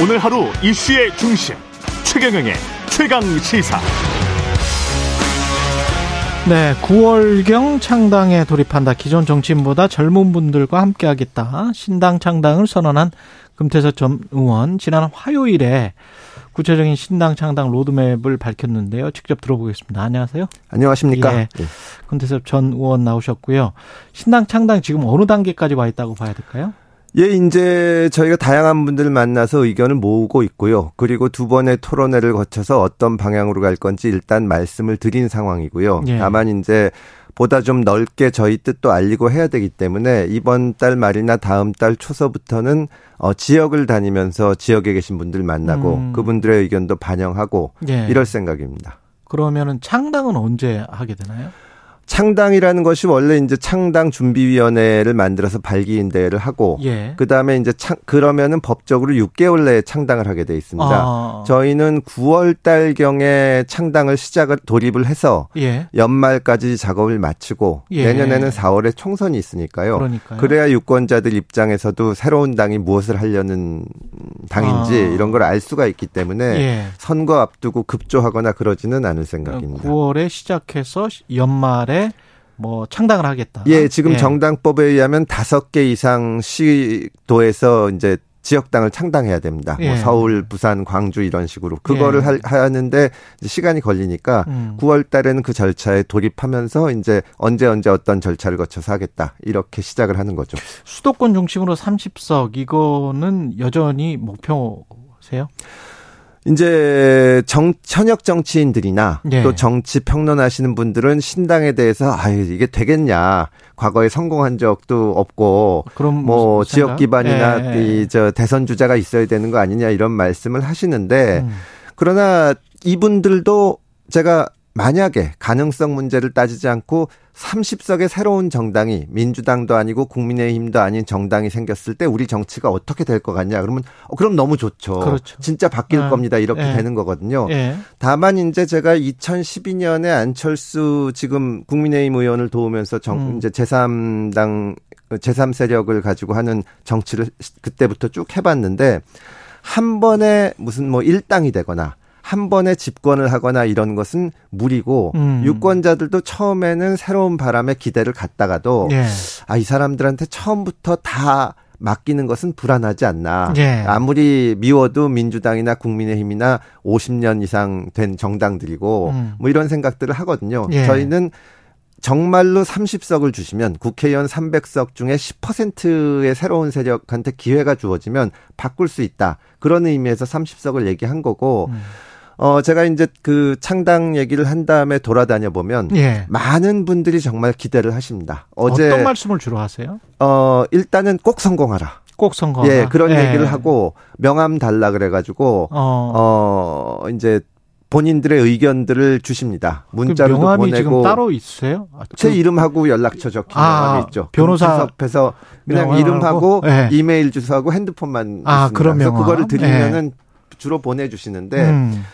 오늘 하루 이슈의 중심 최경영의 최강 시사. 네, 9월경 창당에 돌입한다. 기존 정치인보다 젊은 분들과 함께하겠다. 신당 창당을 선언한 금태섭 전 의원 지난 화요일에 구체적인 신당 창당 로드맵을 밝혔는데요. 직접 들어보겠습니다. 안녕하세요. 안녕하십니까. 예. 예. 금태섭 전 의원 나오셨고요. 신당 창당 지금 어느 단계까지 와 있다고 봐야 될까요? 예, 이제 저희가 다양한 분들을 만나서 의견을 모으고 있고요. 그리고 두 번의 토론회를 거쳐서 어떤 방향으로 갈 건지 일단 말씀을 드린 상황이고요. 예. 다만 이제 보다 좀 넓게 저희 뜻도 알리고 해야 되기 때문에 이번 달 말이나 다음 달 초서부터는 어 지역을 다니면서 지역에 계신 분들 만나고 음. 그분들의 의견도 반영하고 예. 이럴 생각입니다. 그러면은 창당은 언제 하게 되나요? 창당이라는 것이 원래 이제 창당 준비위원회를 만들어서 발기인 대회를 하고 예. 그다음에 이제 창 그러면은 법적으로 6개월 내에 창당을 하게 돼 있습니다. 아. 저희는 9월 달 경에 창당을 시작을 돌입을 해서 예. 연말까지 작업을 마치고 예. 내년에는 4월에 총선이 있으니까요. 그러니까요. 그래야 유권자들 입장에서도 새로운 당이 무엇을 하려는 당인지 아. 이런 걸 알 수가 있기 때문에 예. 선거 앞두고 급조하거나 그러지는 않을 생각입니다. 9월에 시작해서 연말에 뭐 창당을 하겠다. 예, 지금 예. 정당법에 의하면 다섯 개 이상 시도에서 이제 지역당을 창당해야 됩니다. 뭐 예. 뭐 서울, 부산, 광주 이런 식으로 그거를 예. 하는데 시간이 걸리니까 음. 9월 달에는 그 절차에 돌입하면서 이제 언제 언제 어떤 절차를 거쳐서 하겠다. 이렇게 시작을 하는 거죠. 수도권 중심으로 30석 이거는 여전히 목표세요? 이제 정 현역 정치인들이나 예. 또 정치 평론하시는 분들은 신당에 대해서 아유 이게 되겠냐 과거에 성공한 적도 없고 뭐 지역 기반이나 예. 이저 대선 주자가 있어야 되는 거 아니냐 이런 말씀을 하시는데 음. 그러나 이분들도 제가 만약에 가능성 문제를 따지지 않고 30석의 새로운 정당이 민주당도 아니고 국민의힘도 아닌 정당이 생겼을 때 우리 정치가 어떻게 될 것 같냐 그러면 어, 그럼 너무 좋죠. 그렇죠. 진짜 바뀔 아, 겁니다. 이렇게 예. 되는 거거든요. 예. 다만 이제 제가 2012년에 안철수 지금 국민의힘 의원을 도우면서 정 음. 이제 제3당 제3 세력을 가지고 하는 정치를 그때부터 쭉 해봤는데 한 번에 무슨 뭐 일당이 되거나 한 번에 집권을 하거나 이런 것은 무리고 음. 유권자들도 처음에는 새로운 바람에 기대를 갖다가도 예. 아이 사람들한테 처음부터 다 맡기는 것은 불안하지 않나. 예. 아무리 미워도 민주당이나 국민의힘이나 50년 이상 된 정당들이고 음. 뭐 이런 생각들을 하거든요. 예. 저희는 정말로 30석을 주시면 국회의원 300석 중에 10%의 새로운 세력한테 기회가 주어지면 바꿀 수 있다. 그런 의미에서 30석을 얘기한 거고 음. 어, 제가 이제 그 창당 얘기를 한 다음에 돌아다녀 보면 예. 많은 분들이 정말 기대를 하십니다. 어제 어떤 말씀을 주로 하세요? 어, 일단은 꼭 성공하라. 꼭 성공하라. 예, 그런 예. 얘기를 하고 명함 달라 그래 가지고 어. 어, 이제 본인들의 의견들을 주십니다. 문자로 그 명함이 보내고 지금 따로 있으세요? 아, 제 그... 이름하고 연락처 적힌 아, 명함이 있죠. 변호사 앞에서 그냥 이름하고 네. 이메일 주소하고 핸드폰만 아, 있습니다. 그래서 그거를 드리면은 네. 주로 보내주시는데 음.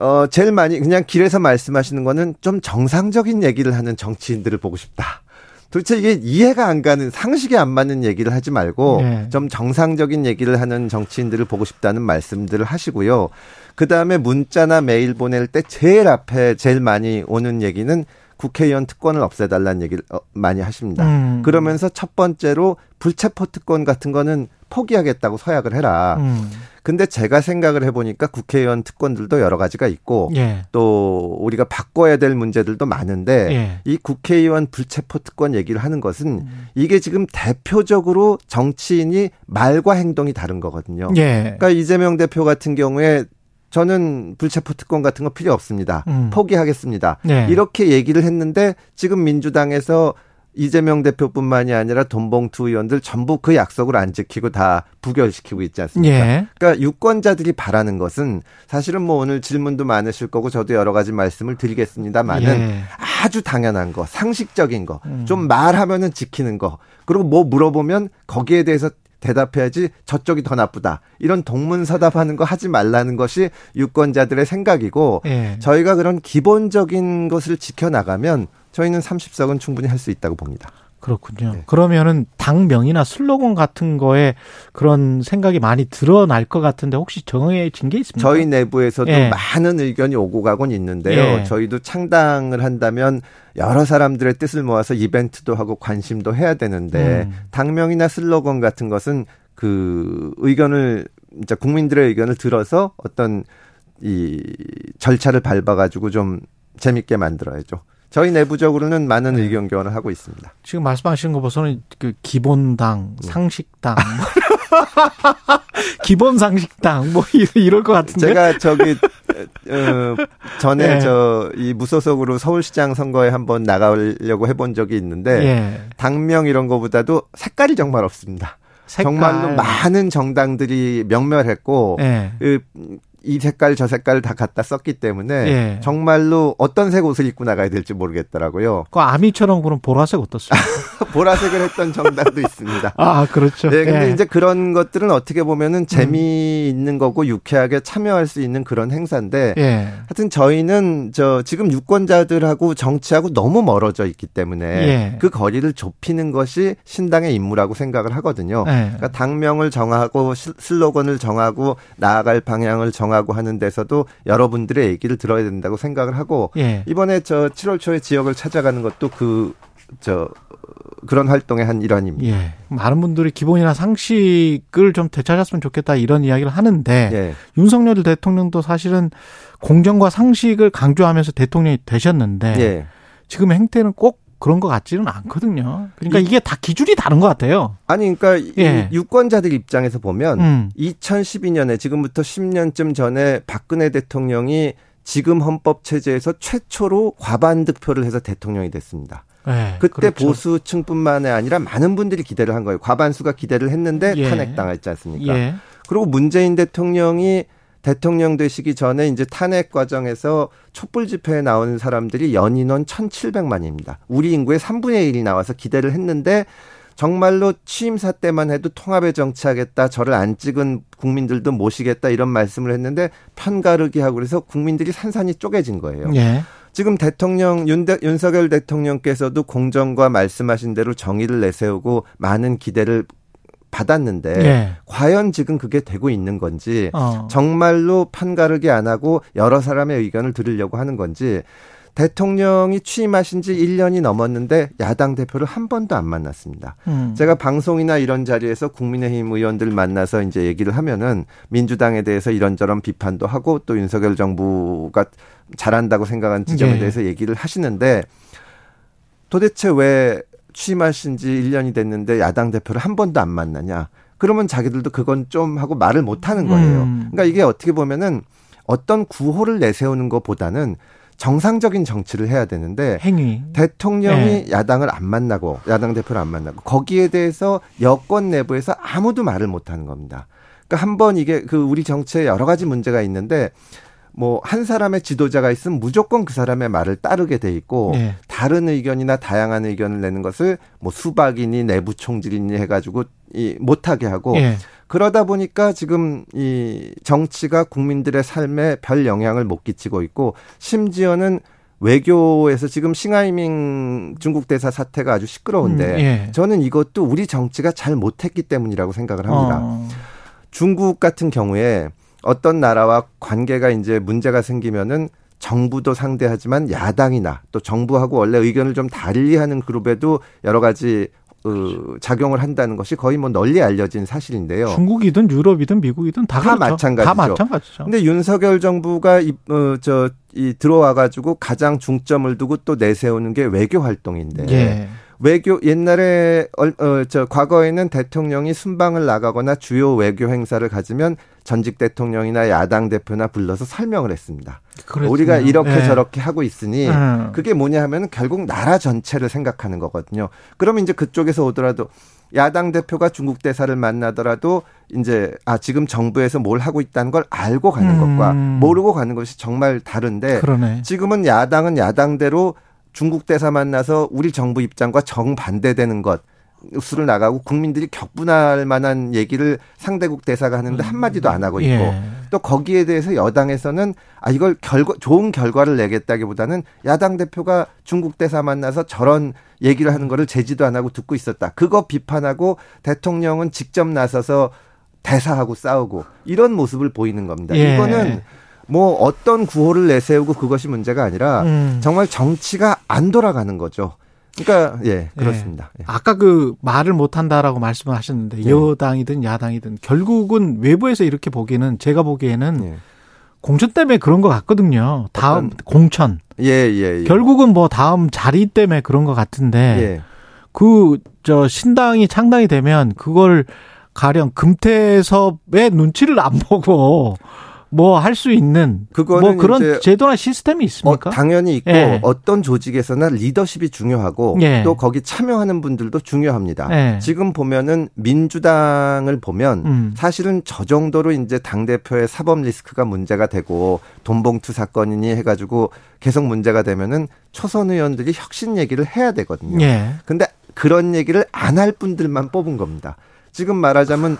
어, 제일 많이 그냥 길에서 말씀하시는 거는 좀 정상적인 얘기를 하는 정치인들을 보고 싶다. 도대체 이게 이해가 안 가는 상식에 안 맞는 얘기를 하지 말고 네. 좀 정상적인 얘기를 하는 정치인들을 보고 싶다는 말씀들을 하시고요. 그 다음에 문자나 메일 보낼 때 제일 앞에 제일 많이 오는 얘기는 국회의원 특권을 없애달라는 얘기를 어, 많이 하십니다. 음. 그러면서 첫 번째로 불체포 특권 같은 거는 포기하겠다고 서약을 해라. 음. 근데 제가 생각을 해보니까 국회의원 특권들도 여러 가지가 있고 예. 또 우리가 바꿔야 될 문제들도 많은데 예. 이 국회의원 불체포 특권 얘기를 하는 것은 음. 이게 지금 대표적으로 정치인이 말과 행동이 다른 거거든요. 예. 그러니까 이재명 대표 같은 경우에 저는 불체포 특권 같은 거 필요 없습니다. 음. 포기하겠습니다. 네. 이렇게 얘기를 했는데 지금 민주당에서 이재명 대표뿐만이 아니라 돈봉투 의원들 전부 그 약속을 안 지키고 다 부결시키고 있지 않습니까? 예. 그러니까 유권자들이 바라는 것은 사실은 뭐 오늘 질문도 많으실 거고 저도 여러 가지 말씀을 드리겠습니다만은 예. 아주 당연한 거, 상식적인 거, 음. 좀 말하면은 지키는 거, 그리고 뭐 물어보면 거기에 대해서 대답해야지 저쪽이 더 나쁘다. 이런 동문서답하는 거 하지 말라는 것이 유권자들의 생각이고 예. 저희가 그런 기본적인 것을 지켜나가면 저희는 30석은 충분히 할 수 있다고 봅니다. 그렇군요. 네. 그러면은 당명이나 슬로건 같은 거에 그런 생각이 많이 드러날 것 같은데 혹시 정해진 게 있습니까? 저희 내부에서도 예. 많은 의견이 오고 가곤 있는데요. 예. 저희도 창당을 한다면 여러 사람들의 뜻을 모아서 이벤트도 하고 관심도 해야 되는데 음. 당명이나 슬로건 같은 것은 그 의견을 이제 국민들의 의견을 들어서 어떤 이 절차를 밟아 가지고 좀 재밌게 만들어야죠. 저희 내부적으로는 많은 네. 의견 교환을 하고 있습니다. 지금 말씀하시는 거 보서는 그 기본당, 네. 상식당, 기본 상식당 뭐 이럴 것 같은데. 제가 저기 어, 전에 네. 저이 무소속으로 서울시장 선거에 한번 나가려고 해본 적이 있는데 네. 당명 이런 거보다도 색깔이 정말 없습니다. 색깔. 정말로 많은 정당들이 명멸했고 네. 그이 색깔 저 색깔 다 갖다 썼기 때문에 예. 정말로 어떤 색 옷을 입고 나가야 될지 모르겠더라고요. 그 아미처럼 그런 보라색 어떻습니까? 보라색을 했던 정당도 있습니다. 아 그렇죠. 네, 근데 예. 이제 그런 것들은 어떻게 보면은 재미있는 음. 거고 유쾌하게 참여할 수 있는 그런 행사인데, 예. 하여튼 저희는 저 지금 유권자들하고 정치하고 너무 멀어져 있기 때문에 예. 그 거리를 좁히는 것이 신당의 임무라고 생각을 하거든요. 예. 그러니까 당명을 정하고 슬로건을 정하고 나아갈 방향을 정 정하고 하는 데서도 여러분들의 얘기를 들어야 된다고 생각을 하고 예. 이번에 저 7월 초에 지역을 찾아가는 것도 그 저 그런 활동의 한 일환입니다. 예. 많은 분들이 기본이나 상식을 좀 되찾았으면 좋겠다 이런 이야기를 하는데 예. 윤석열 대통령도 사실은 공정과 상식을 강조하면서 대통령이 되셨는데 예. 지금 행태는 꼭 그런 것 같지는 않거든요. 그러니까 이, 게 다 기준이 다른 것 같아요. 아니, 그러니까 예. 유권자들 입장에서 보면 음. 2012년에 지금부터 10년쯤 전에 박근혜 대통령이 지금 헌법 체제에서 최초로 과반 득표를 해서 대통령이 됐습니다. 네, 그때 그렇죠. 보수층뿐만이 아니라 많은 분들이 기대를 한 거예요. 과반수가 기대를 했는데 예. 탄핵당했지 않습니까? 예. 그리고 문재인 대통령이 대통령 되시기 전에 이제 탄핵 과정에서 촛불 집회에 나오는 사람들이 연인원 1,700만입니다. 우리 인구의 3분의 1이 나와서 기대를 했는데 정말로 취임사 때만 해도 통합에 정치하겠다, 저를 안 찍은 국민들도 모시겠다 이런 말씀을 했는데 편가르기 하고 그래서 국민들이 산산이 쪼개진 거예요. 예. 지금 대통령 윤대, 윤석열 대통령께서도 공정과 말씀하신 대로 정의를 내세우고 많은 기대를 받았는데 예. 과연 지금 그게 되고 있는 건지 어. 정말로 판가르기 안 하고 여러 사람의 의견을 들으려고 하는 건지 대통령이 취임하신 지 1년이 넘었는데 야당 대표를 한 번도 안 만났습니다. 음. 제가 방송이나 이런 자리에서 국민의힘 의원들 만나서 이제 얘기를 하면은 민주당에 대해서 이런저런 비판도 하고 또 윤석열 정부가 잘한다고 생각하는 지점에 예. 대해서 얘기를 하시는데 도대체 왜 취임하신 지 1년이 됐는데 야당 대표를 한 번도 안 만나냐. 그러면 자기들도 그건 좀 하고 말을 못 하는 거예요. 음. 그러니까 이게 어떻게 보면은 어떤 구호를 내세우는 것보다는 정상적인 정치를 해야 되는데 행위. 대통령이 네. 야당을 안 만나고 야당 대표를 안 만나고 거기에 대해서 여권 내부에서 아무도 말을 못 하는 겁니다. 그러니까 한 번 이게 그 우리 정치에 여러 가지 문제가 있는데 뭐 한 사람의 지도자가 있으면 무조건 그 사람의 말을 따르게 돼 있고 네. 다른 의견이나 다양한 의견을 내는 것을 뭐 수박이니 내부 총질이니 해가지고 이 못하게 하고 네. 그러다 보니까 지금 이 정치가 국민들의 삶에 별 영향을 못 끼치고 있고 심지어는 외교에서 지금 싱하이밍 중국 대사 사태가 아주 시끄러운데 음, 예. 저는 이것도 우리 정치가 잘 못했기 때문이라고 생각을 합니다. 어. 중국 같은 경우에 어떤 나라와 관계가 이제 문제가 생기면은 정부도 상대하지만 야당이나 또 정부하고 원래 의견을 좀 달리하는 그룹에도 여러 가지 어, 작용을 한다는 것이 거의 뭐 널리 알려진 사실인데요. 중국이든 유럽이든 미국이든 다, 다 그렇죠. 마찬가지죠. 다 마찬가지죠. 근데 윤석열 정부가 이, 어, 저, 이 들어와 가지고 가장 중점을 두고 또 내세우는 게 외교 활동인데. 예. 외교 옛날에 어, 저 과거에는 대통령이 순방을 나가거나 주요 외교 행사를 가지면 전직 대통령이나 야당 대표나 불러서 설명을 했습니다. 그렇군요. 우리가 이렇게 네. 저렇게 하고 있으니 음. 그게 뭐냐 하면 결국 나라 전체를 생각하는 거거든요. 그러면 이제 그쪽에서 오더라도 야당 대표가 중국 대사를 만나더라도 이제 아 지금 정부에서 뭘 하고 있다는 걸 알고 가는 음. 것과 모르고 가는 것이 정말 다른데 그러네. 지금은 야당은 야당대로 중국 대사 만나서 우리 정부 입장과 정반대되는 것 뉴스를 나가고 국민들이 격분할 만한 얘기를 상대국 대사가 하는데 한마디도 안 하고 있고 예. 또 거기에 대해서 여당에서는 아 이걸 결과 좋은 결과를 내겠다기보다는 야당 대표가 중국 대사 만나서 저런 얘기를 하는 거를 제지도 안 하고 듣고 있었다. 그거 비판하고 대통령은 직접 나서서 대사하고 싸우고 이런 모습을 보이는 겁니다. 예. 이거는 뭐 어떤 구호를 내세우고 그것이 문제가 아니라 음. 정말 정치가 안 돌아가는 거죠. 그러니까 예, 예. 그렇습니다. 예. 아까 그 말을 못 한다라고 말씀을 하셨는데 예. 여당이든 야당이든 결국은 외부에서 이렇게 보기에는 제가 보기에는 예. 공천 때문에 그런 것 같거든요. 다음 공천. 예, 예, 예. 결국은 뭐 다음 자리 때문에 그런 것 같은데 예. 그저 신당이 창당이 되면 그걸 가령 금태섭의 눈치를 안 보고 뭐 할 수 있는 그거는 뭐 그런 제도나 시스템이 있습니까? 어, 당연히 있고 예. 어떤 조직에서나 리더십이 중요하고 예. 또 거기 참여하는 분들도 중요합니다. 예. 지금 보면은 민주당을 보면 음. 사실은 저 정도로 이제 당 대표의 사법 리스크가 문제가 되고 돈봉투 사건이니 해가지고 계속 문제가 되면은 초선 의원들이 혁신 얘기를 해야 되거든요. 예. 근데 그런 얘기를 안 할 분들만 뽑은 겁니다. 지금 말하자면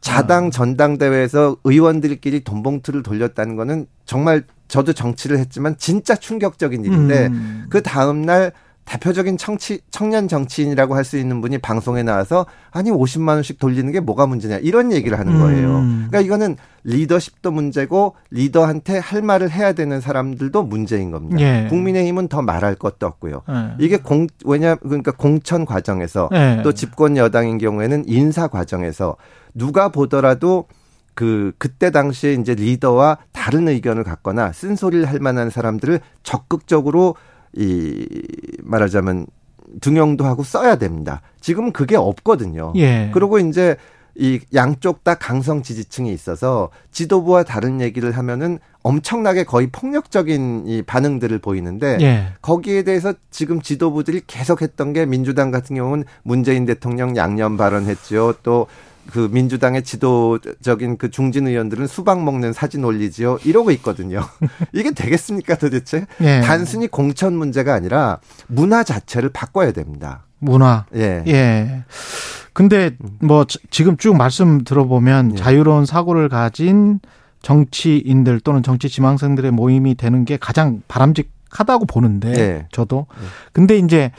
자당 아. 전당대회에서 의원들끼리 돈봉투를 돌렸다는 거는 정말 저도 정치를 했지만 진짜 충격적인 일인데 음. 그 다음 날 대표적인 청치, 청년 정치인이라고 할 수 있는 분이 방송에 나와서 아니 50만 원씩 돌리는 게 뭐가 문제냐 이런 얘기를 하는 거예요. 음. 그러니까 이거는 리더십도 문제고 리더한테 할 말을 해야 되는 사람들도 문제인 겁니다. 예. 국민의힘은 더 말할 것도 없고요. 예. 이게 공 왜냐 그러니까 공천 과정에서 예. 또 집권 여당인 경우에는 인사 과정에서 누가 보더라도 그 그때 당시에 이제 리더와 다른 의견을 갖거나 쓴소리를 할 만한 사람들을 적극적으로 이 말하자면 등용도 하고 써야 됩니다. 지금은 그게 없거든요. 예. 그리고 이제 이 양쪽 다 강성 지지층이 있어서 지도부와 다른 얘기를 하면은 엄청나게 거의 폭력적인 이 반응들을 보이는데 예. 거기에 대해서 지금 지도부들이 계속 했던 게 민주당 같은 경우는 문재인 대통령 양념 발언했죠. 또 그 민주당의 지도적인 그 중진 의원들은 수박 먹는 사진 올리지요. 이러고 있거든요. 이게 되겠습니까 도대체? 예. 단순히 공천 문제가 아니라 문화 자체를 바꿔야 됩니다. 문화. 예. 예. 근데 뭐 지금 쭉 말씀 들어보면 예. 자유로운 사고를 가진 정치인들 또는 정치 지망생들의 모임이 되는 게 가장 바람직 하다고 보는데 예. 저도. 예. 근데 이제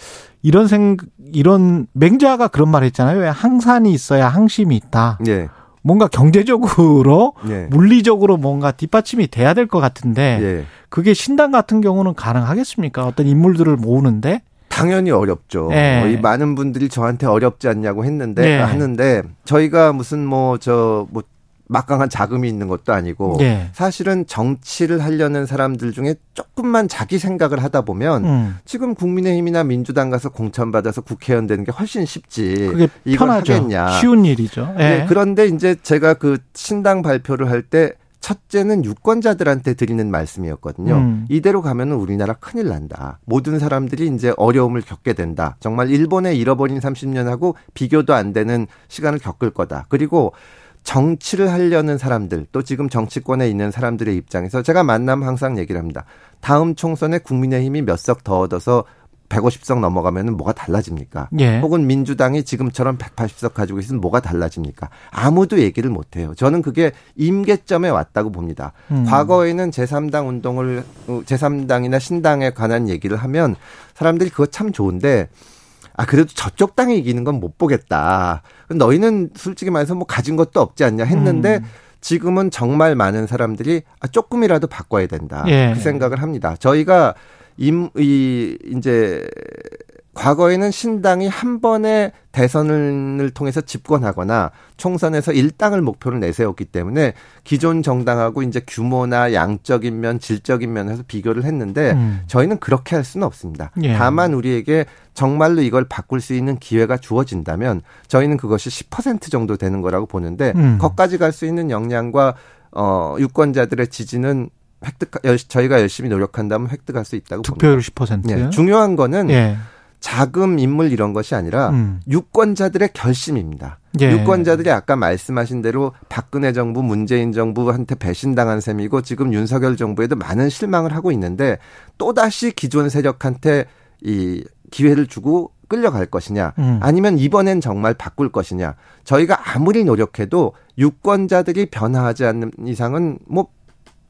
이런 생 이런 맹자가 그런 말 했잖아요. 왜 항산이 있어야 항심이 있다. 예. 뭔가 경제적으로 예. 물리적으로 뭔가 뒷받침이 돼야 될 것 같은데 예. 그게 신당 같은 경우는 가능하겠습니까? 어떤 인물들을 모으는데 당연히 어렵죠. 예. 이 많은 분들이 저한테 어렵지 않냐고 했는데 예. 하는데 저희가 무슨 뭐 저뭐 뭐 막강한 자금이 있는 것도 아니고 네. 사실은 정치를 하려는 사람들 중에 조금만 자기 생각을 하다 보면 음. 지금 국민의힘이나 민주당 가서 공천 받아서 국회의원 되는 게 훨씬 쉽지. 그게 이걸 편하죠. 하겠냐. 쉬운 일이죠. 네. 네. 그런데 이제 제가 그 신당 발표를 할 때 첫째는 유권자들한테 드리는 말씀이었거든요. 음. 이대로 가면은 우리나라 큰일 난다. 모든 사람들이 이제 어려움을 겪게 된다. 정말 일본의 잃어버린 30년하고 비교도 안 되는 시간을 겪을 거다. 그리고 정치를 하려는 사람들 또 지금 정치권에 있는 사람들의 입장에서 제가 만나면 항상 얘기를 합니다. 다음 총선에 국민의힘이 몇 석 더 얻어서 150석 넘어가면은 뭐가 달라집니까? 예. 혹은 민주당이 지금처럼 180석 가지고 있으면 뭐가 달라집니까? 아무도 얘기를 못 해요. 저는 그게 임계점에 왔다고 봅니다. 음. 과거에는 제3당 운동을 제3당이나 신당에 관한 얘기를 하면 사람들이 그거 참 좋은데 아 그래도 저쪽 당이 이기는 건 못 보겠다. 너희는 솔직히 말해서 뭐 가진 것도 없지 않냐 했는데 음. 지금은 정말 많은 사람들이 아 조금이라도 바꿔야 된다. 예. 그 생각을 합니다. 저희가 임, 이, 이제, 과거에는 신당이 한 번에 대선을 통해서 집권하거나 총선에서 일당을 목표로 내세웠기 때문에 기존 정당하고 이제 규모나 양적인 면, 질적인 면에서 비교를 했는데 음. 저희는 그렇게 할 수는 없습니다. 예. 다만 우리에게 정말로 이걸 바꿀 수 있는 기회가 주어진다면 저희는 그것이 10% 정도 되는 거라고 보는데 음. 거기까지 갈 수 있는 역량과 어 유권자들의 지지는 획득 저희가 열심히 노력한다면 획득할 수 있다고 투표율 봅니다. 10%. 네. 중요한 거는 예. 자금 인물 이런 것이 아니라 음. 유권자들의 결심입니다. 예. 유권자들이 아까 말씀하신 대로 박근혜 정부, 문재인 정부한테 배신당한 셈이고 지금 윤석열 정부에도 많은 실망을 하고 있는데 또다시 기존 세력한테 이 기회를 주고 끌려갈 것이냐, 음. 아니면 이번엔 정말 바꿀 것이냐. 저희가 아무리 노력해도 유권자들이 변화하지 않는 이상은 뭐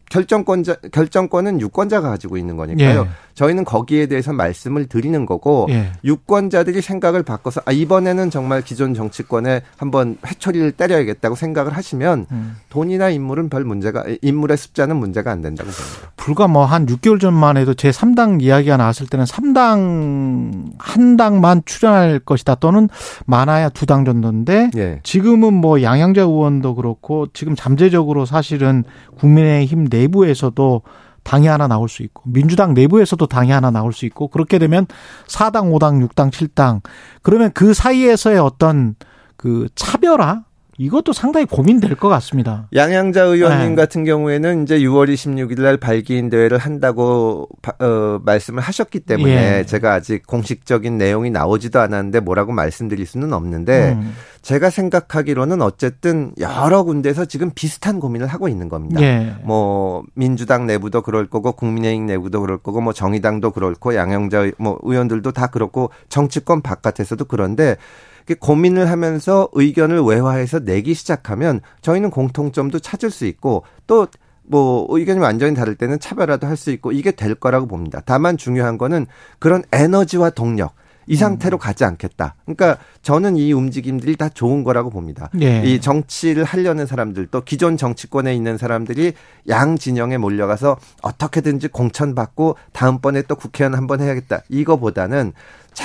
결정권자 결정권은 유권자가 가지고 있는 거니까요. 예. 저희는 거기에 대해서 말씀을 드리는 거고 예. 유권자들이 생각을 바꿔서 아 이번에는 정말 기존 정치권에 한번 회초리를 때려야겠다고 생각을 하시면 음. 돈이나 인물은 별 문제가 인물의 숫자는 문제가 안 된다고 봅니다. 불과 뭐 한 6개월 전만 해도 제 3당 이야기가 나왔을 때는 3당 한 당만 출연할 것이다 또는 많아야 두 당 정도인데 예. 지금은 뭐 양양자 의원도 그렇고 지금 잠재적으로 사실은 국민의힘 내 부에서도 당이 하나 나올 수 있고 민주당 내부에서도 당이 하나 나올 수 있고 그렇게 되면 4당, 5당, 6당, 7당 그러면 그 사이에서의 어떤 그 차별화 이것도 상당히 고민될 것 같습니다. 양양자 의원님 네. 같은 경우에는 이제 6월 26일 날 발기인 대회를 한다고 어, 말씀을 하셨기 때문에 예. 제가 아직 공식적인 내용이 나오지도 않았는데 뭐라고 말씀드릴 수는 없는데 음. 제가 생각하기로는 어쨌든 여러 군데서 지금 비슷한 고민을 하고 있는 겁니다. 예. 뭐 민주당 내부도 그럴 거고 국민의힘 내부도 그럴 거고 뭐 정의당도 그렇고 양양자 뭐 의원들도 다 그렇고 정치권 바깥에서도 그런데 고민을 하면서 의견을 외화해서 내기 시작하면 저희는 공통점도 찾을 수 있고 또 뭐 의견이 완전히 다를 때는 차별화도 할 수 있고 이게 될 거라고 봅니다. 다만 중요한 거는 그런 에너지와 동력 이 상태로 음. 가지 않겠다. 그러니까 저는 이 움직임들이 다 좋은 거라고 봅니다. 예. 이 정치를 하려는 사람들 또 기존 정치권에 있는 사람들이 양 진영에 몰려가서 어떻게든지 공천받고 다음번에 또 국회의원 한번 해야겠다. 이거보다는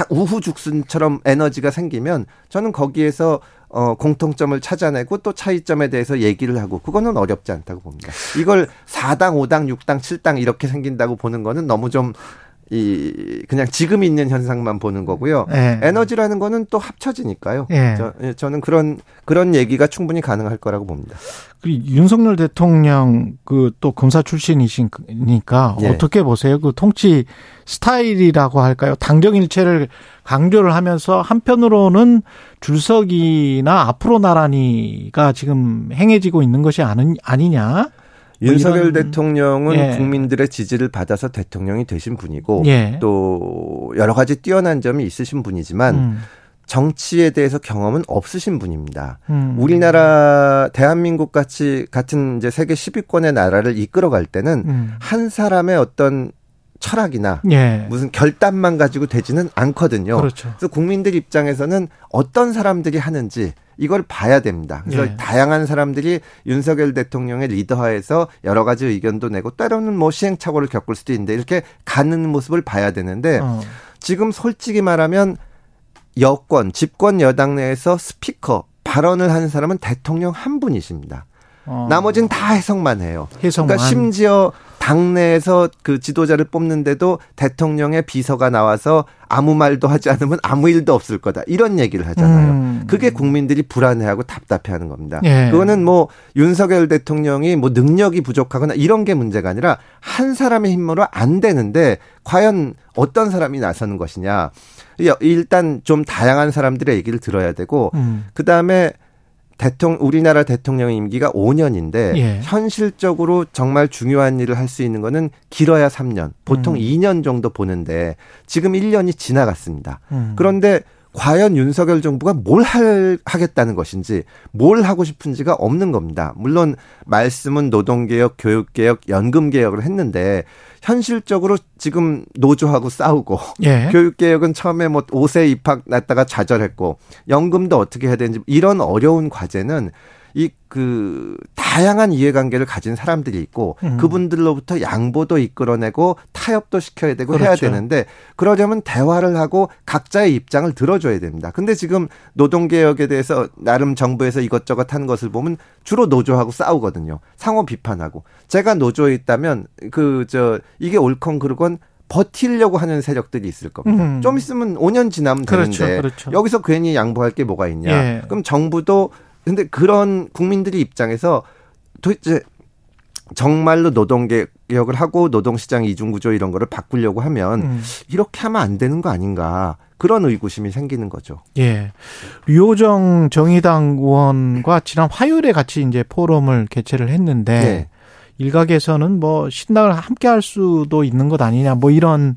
우후죽순처럼 에너지가 생기면 저는 거기에서 어, 공통점을 찾아내고 또 차이점에 대해서 얘기를 하고 그거는 어렵지 않다고 봅니다. 이걸 4당, 5당, 6당, 7당 이렇게 생긴다고 보는 거는 너무 좀 이 그냥 지금 있는 현상만 보는 거고요. 네. 에너지라는 거는 또 합쳐지니까요. 네. 저, 예, 저는 그런 그런 얘기가 충분히 가능할 거라고 봅니다. 그 윤석열 대통령 그 또 검사 출신이시니까 네. 어떻게 보세요? 그 통치 스타일이라고 할까요? 당정일체를 강조를 하면서 한편으로는 줄서기나 앞으로 나란히가 지금 행해지고 있는 것이 아니냐? 뭐 윤석열 대통령은 예. 국민들의 지지를 받아서 대통령이 되신 분이고 예. 또 여러 가지 뛰어난 점이 있으신 분이지만 음. 정치에 대해서 경험은 없으신 분입니다. 음. 우리나라 대한민국 같이 같은 이제 세계 10위권의 나라를 이끌어갈 때는 음. 한 사람의 어떤 철학이나 예. 무슨 결단만 가지고 되지는 않거든요. 그렇죠. 그래서 국민들 입장에서는 어떤 사람들이 하는지 이걸 봐야 됩니다. 그래서 예. 다양한 사람들이 윤석열 대통령의 리더하에서 여러 가지 의견도 내고 때로는 뭐 시행착오를 겪을 수도 있는데 이렇게 가는 모습을 봐야 되는데 어. 지금 솔직히 말하면 여권, 집권 여당 내에서 스피커 발언을 하는 사람은 대통령 한 분이십니다. 어. 나머지는 다 해석만 해요. 해석만. 그러니까 심지어 당내에서 그 지도자를 뽑는데도 대통령의 비서가 나와서 아무 말도 하지 않으면 아무 일도 없을 거다. 이런 얘기를 하잖아요. 음. 그게 국민들이 불안해하고 답답해 하는 겁니다. 예. 그거는 뭐 윤석열 대통령이 뭐 능력이 부족하거나 이런 게 문제가 아니라 한 사람의 힘으로 안 되는데 과연 어떤 사람이 나서는 것이냐. 일단 좀 다양한 사람들의 얘기를 들어야 되고 음. 그다음에 대통령 우리나라 대통령 임기가 5년인데 예. 현실적으로 정말 중요한 일을 할 수 있는 거는 길어야 3년, 보통 음. 2년 정도 보는데 지금 1년이 지나갔습니다. 음. 그런데 과연 윤석열 정부가 뭘 할, 하겠다는 것인지, 뭘 하고 싶은지가 없는 겁니다. 물론, 말씀은 노동개혁, 교육개혁, 연금개혁을 했는데, 현실적으로 지금 노조하고 싸우고 예. 교육 개혁은 처음에 뭐 5세 입학 났다가 좌절했고 연금도 어떻게 해야 되는지 이런 어려운 과제는 이 그 다양한 이해관계를 가진 사람들이 있고 음. 그분들로부터 양보도 이끌어내고 타협도 시켜야 되고 그렇죠. 해야 되는데 그러려면 대화를 하고 각자의 입장을 들어줘야 됩니다. 근데 지금 노동 개혁에 대해서 나름 정부에서 이것저것 하는 것을 보면 주로 노조하고 싸우거든요. 상호 비판하고 제가 노조에 있다면 그 저 이게 옳건 그르건 버티려고 하는 세력들이 있을 겁니다. 음. 좀 있으면 5년 지나면 그렇죠, 되는데 그렇죠. 여기서 괜히 양보할 게 뭐가 있냐. 예. 그럼 정부도 근데 그런 국민들이 입장에서 도대체 정말로 노동 개혁을 하고 노동시장 이중구조 이런 거를 바꾸려고 하면 음. 이렇게 하면 안 되는 거 아닌가. 그런 의구심이 생기는 거죠. 예. 류호정 정의당 의원과 지난 화요일에 같이 이제 포럼을 개최를 했는데 네. 일각에서는 뭐 신당을 함께 할 수도 있는 것 아니냐 뭐 이런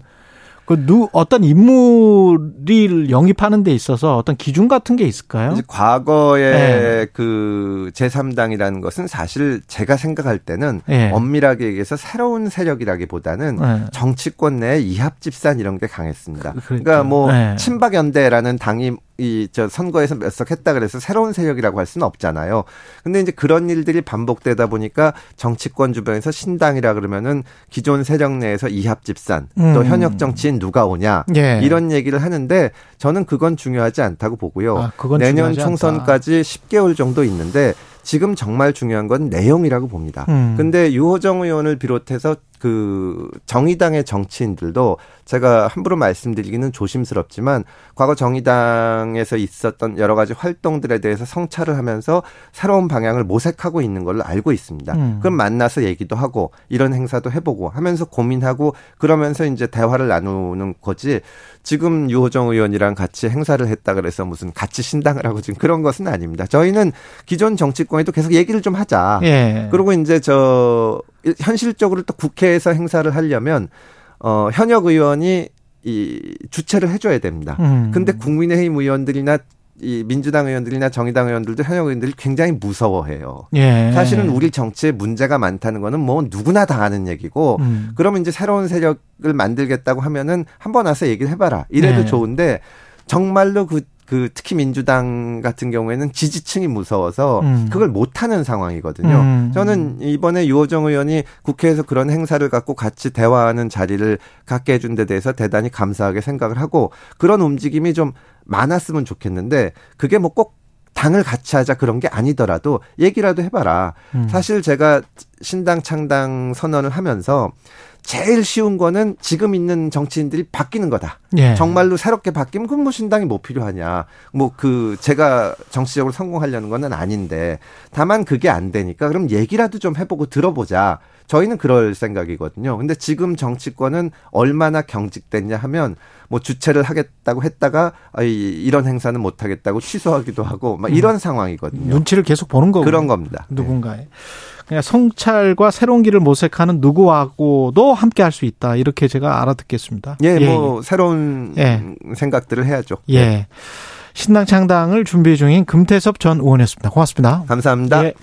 그 누 어떤 인물을 영입하는 데 있어서 어떤 기준 같은 게 있을까요? 과거에 네. 그 제3당이라는 것은 사실 제가 생각할 때는 네. 엄밀하게 얘기해서 새로운 세력이라기보다는 네. 정치권 내 이합 집산 이런 게 강했습니다. 그, 그러니까, 그러니까 뭐 네. 친박연대라는 당이 이 저 선거에서 몇 석 했다 그래서 새로운 세력이라고 할 수는 없잖아요. 근데 이제 그런 일들이 반복되다 보니까 정치권 주변에서 신당이라 그러면은 기존 세력 내에서 이합 집산 음. 또 현역 정치인 누가 오냐 예. 이런 얘기를 하는데 저는 그건 중요하지 않다고 보고요. 아, 내년 총선까지 않다. 10개월 정도 있는데 지금 정말 중요한 건 내용이라고 봅니다. 음. 근데 유호정 의원을 비롯해서 그 정의당의 정치인들도 제가 함부로 말씀드리기는 조심스럽지만 과거 정의당에서 있었던 여러 가지 활동들에 대해서 성찰을 하면서 새로운 방향을 모색하고 있는 걸로 알고 있습니다. 음. 그럼 만나서 얘기도 하고 이런 행사도 해보고 하면서 고민하고 그러면서 이제 대화를 나누는 거지 지금 유호정 의원이랑 같이 행사를 했다 그래서 무슨 같이 신당을 하고 지금 그런 것은 아닙니다. 저희는 기존 정치권에도 계속 얘기를 좀 하자. 예. 그리고 이제 저 현실적으로 또 국회에서 행사를 하려면 어 현역 의원이 이 주최를 해줘야 됩니다. 음. 근데 국민의힘 의원들이나 이 민주당 의원들이나 정의당 의원들도 현역 의원들이 굉장히 무서워해요. 예. 사실은 우리 정치에 문제가 많다는 거는 뭐 누구나 다 아는 얘기고 음. 그러면 이제 새로운 세력을 만들겠다고 하면은 한 번 와서 얘기를 해봐라. 이래도 예. 좋은데 정말로 그 그 특히 민주당 같은 경우에는 지지층이 무서워서 음. 그걸 못하는 상황이거든요. 음. 저는 이번에 유호정 의원이 국회에서 그런 행사를 갖고 같이 대화하는 자리를 갖게 해준 데 대해서 대단히 감사하게 생각을 하고 그런 움직임이 좀 많았으면 좋겠는데 그게 뭐꼭 당을 같이 하자 그런 게 아니더라도 얘기라도 해봐라. 음. 사실 제가 신당 창당 선언을 하면서 제일 쉬운 거는 지금 있는 정치인들이 바뀌는 거다. 예. 정말로 새롭게 바뀌면 그럼 뭐 신당이 뭐 필요하냐. 뭐 그 제가 정치적으로 성공하려는 거는 아닌데 다만 그게 안 되니까 그럼 얘기라도 좀 해보고 들어보자. 저희는 그럴 생각이거든요. 근데 지금 정치권은 얼마나 경직됐냐 하면 뭐 주최를 하겠다고 했다가 이런 행사는 못 하겠다고 취소하기도 하고 막 이런 음. 상황이거든요. 눈치를 계속 보는 거고 그런 겁니다. 누군가의. 네. 그냥 성찰과 새로운 길을 모색하는 누구하고도 함께 할 수 있다. 이렇게 제가 알아듣겠습니다. 예, 예 뭐 예. 새로운 예. 생각들을 해야죠. 예. 예. 신당 창당을 준비 중인 금태섭 전 의원이었습니다. 고맙습니다. 감사합니다. 예.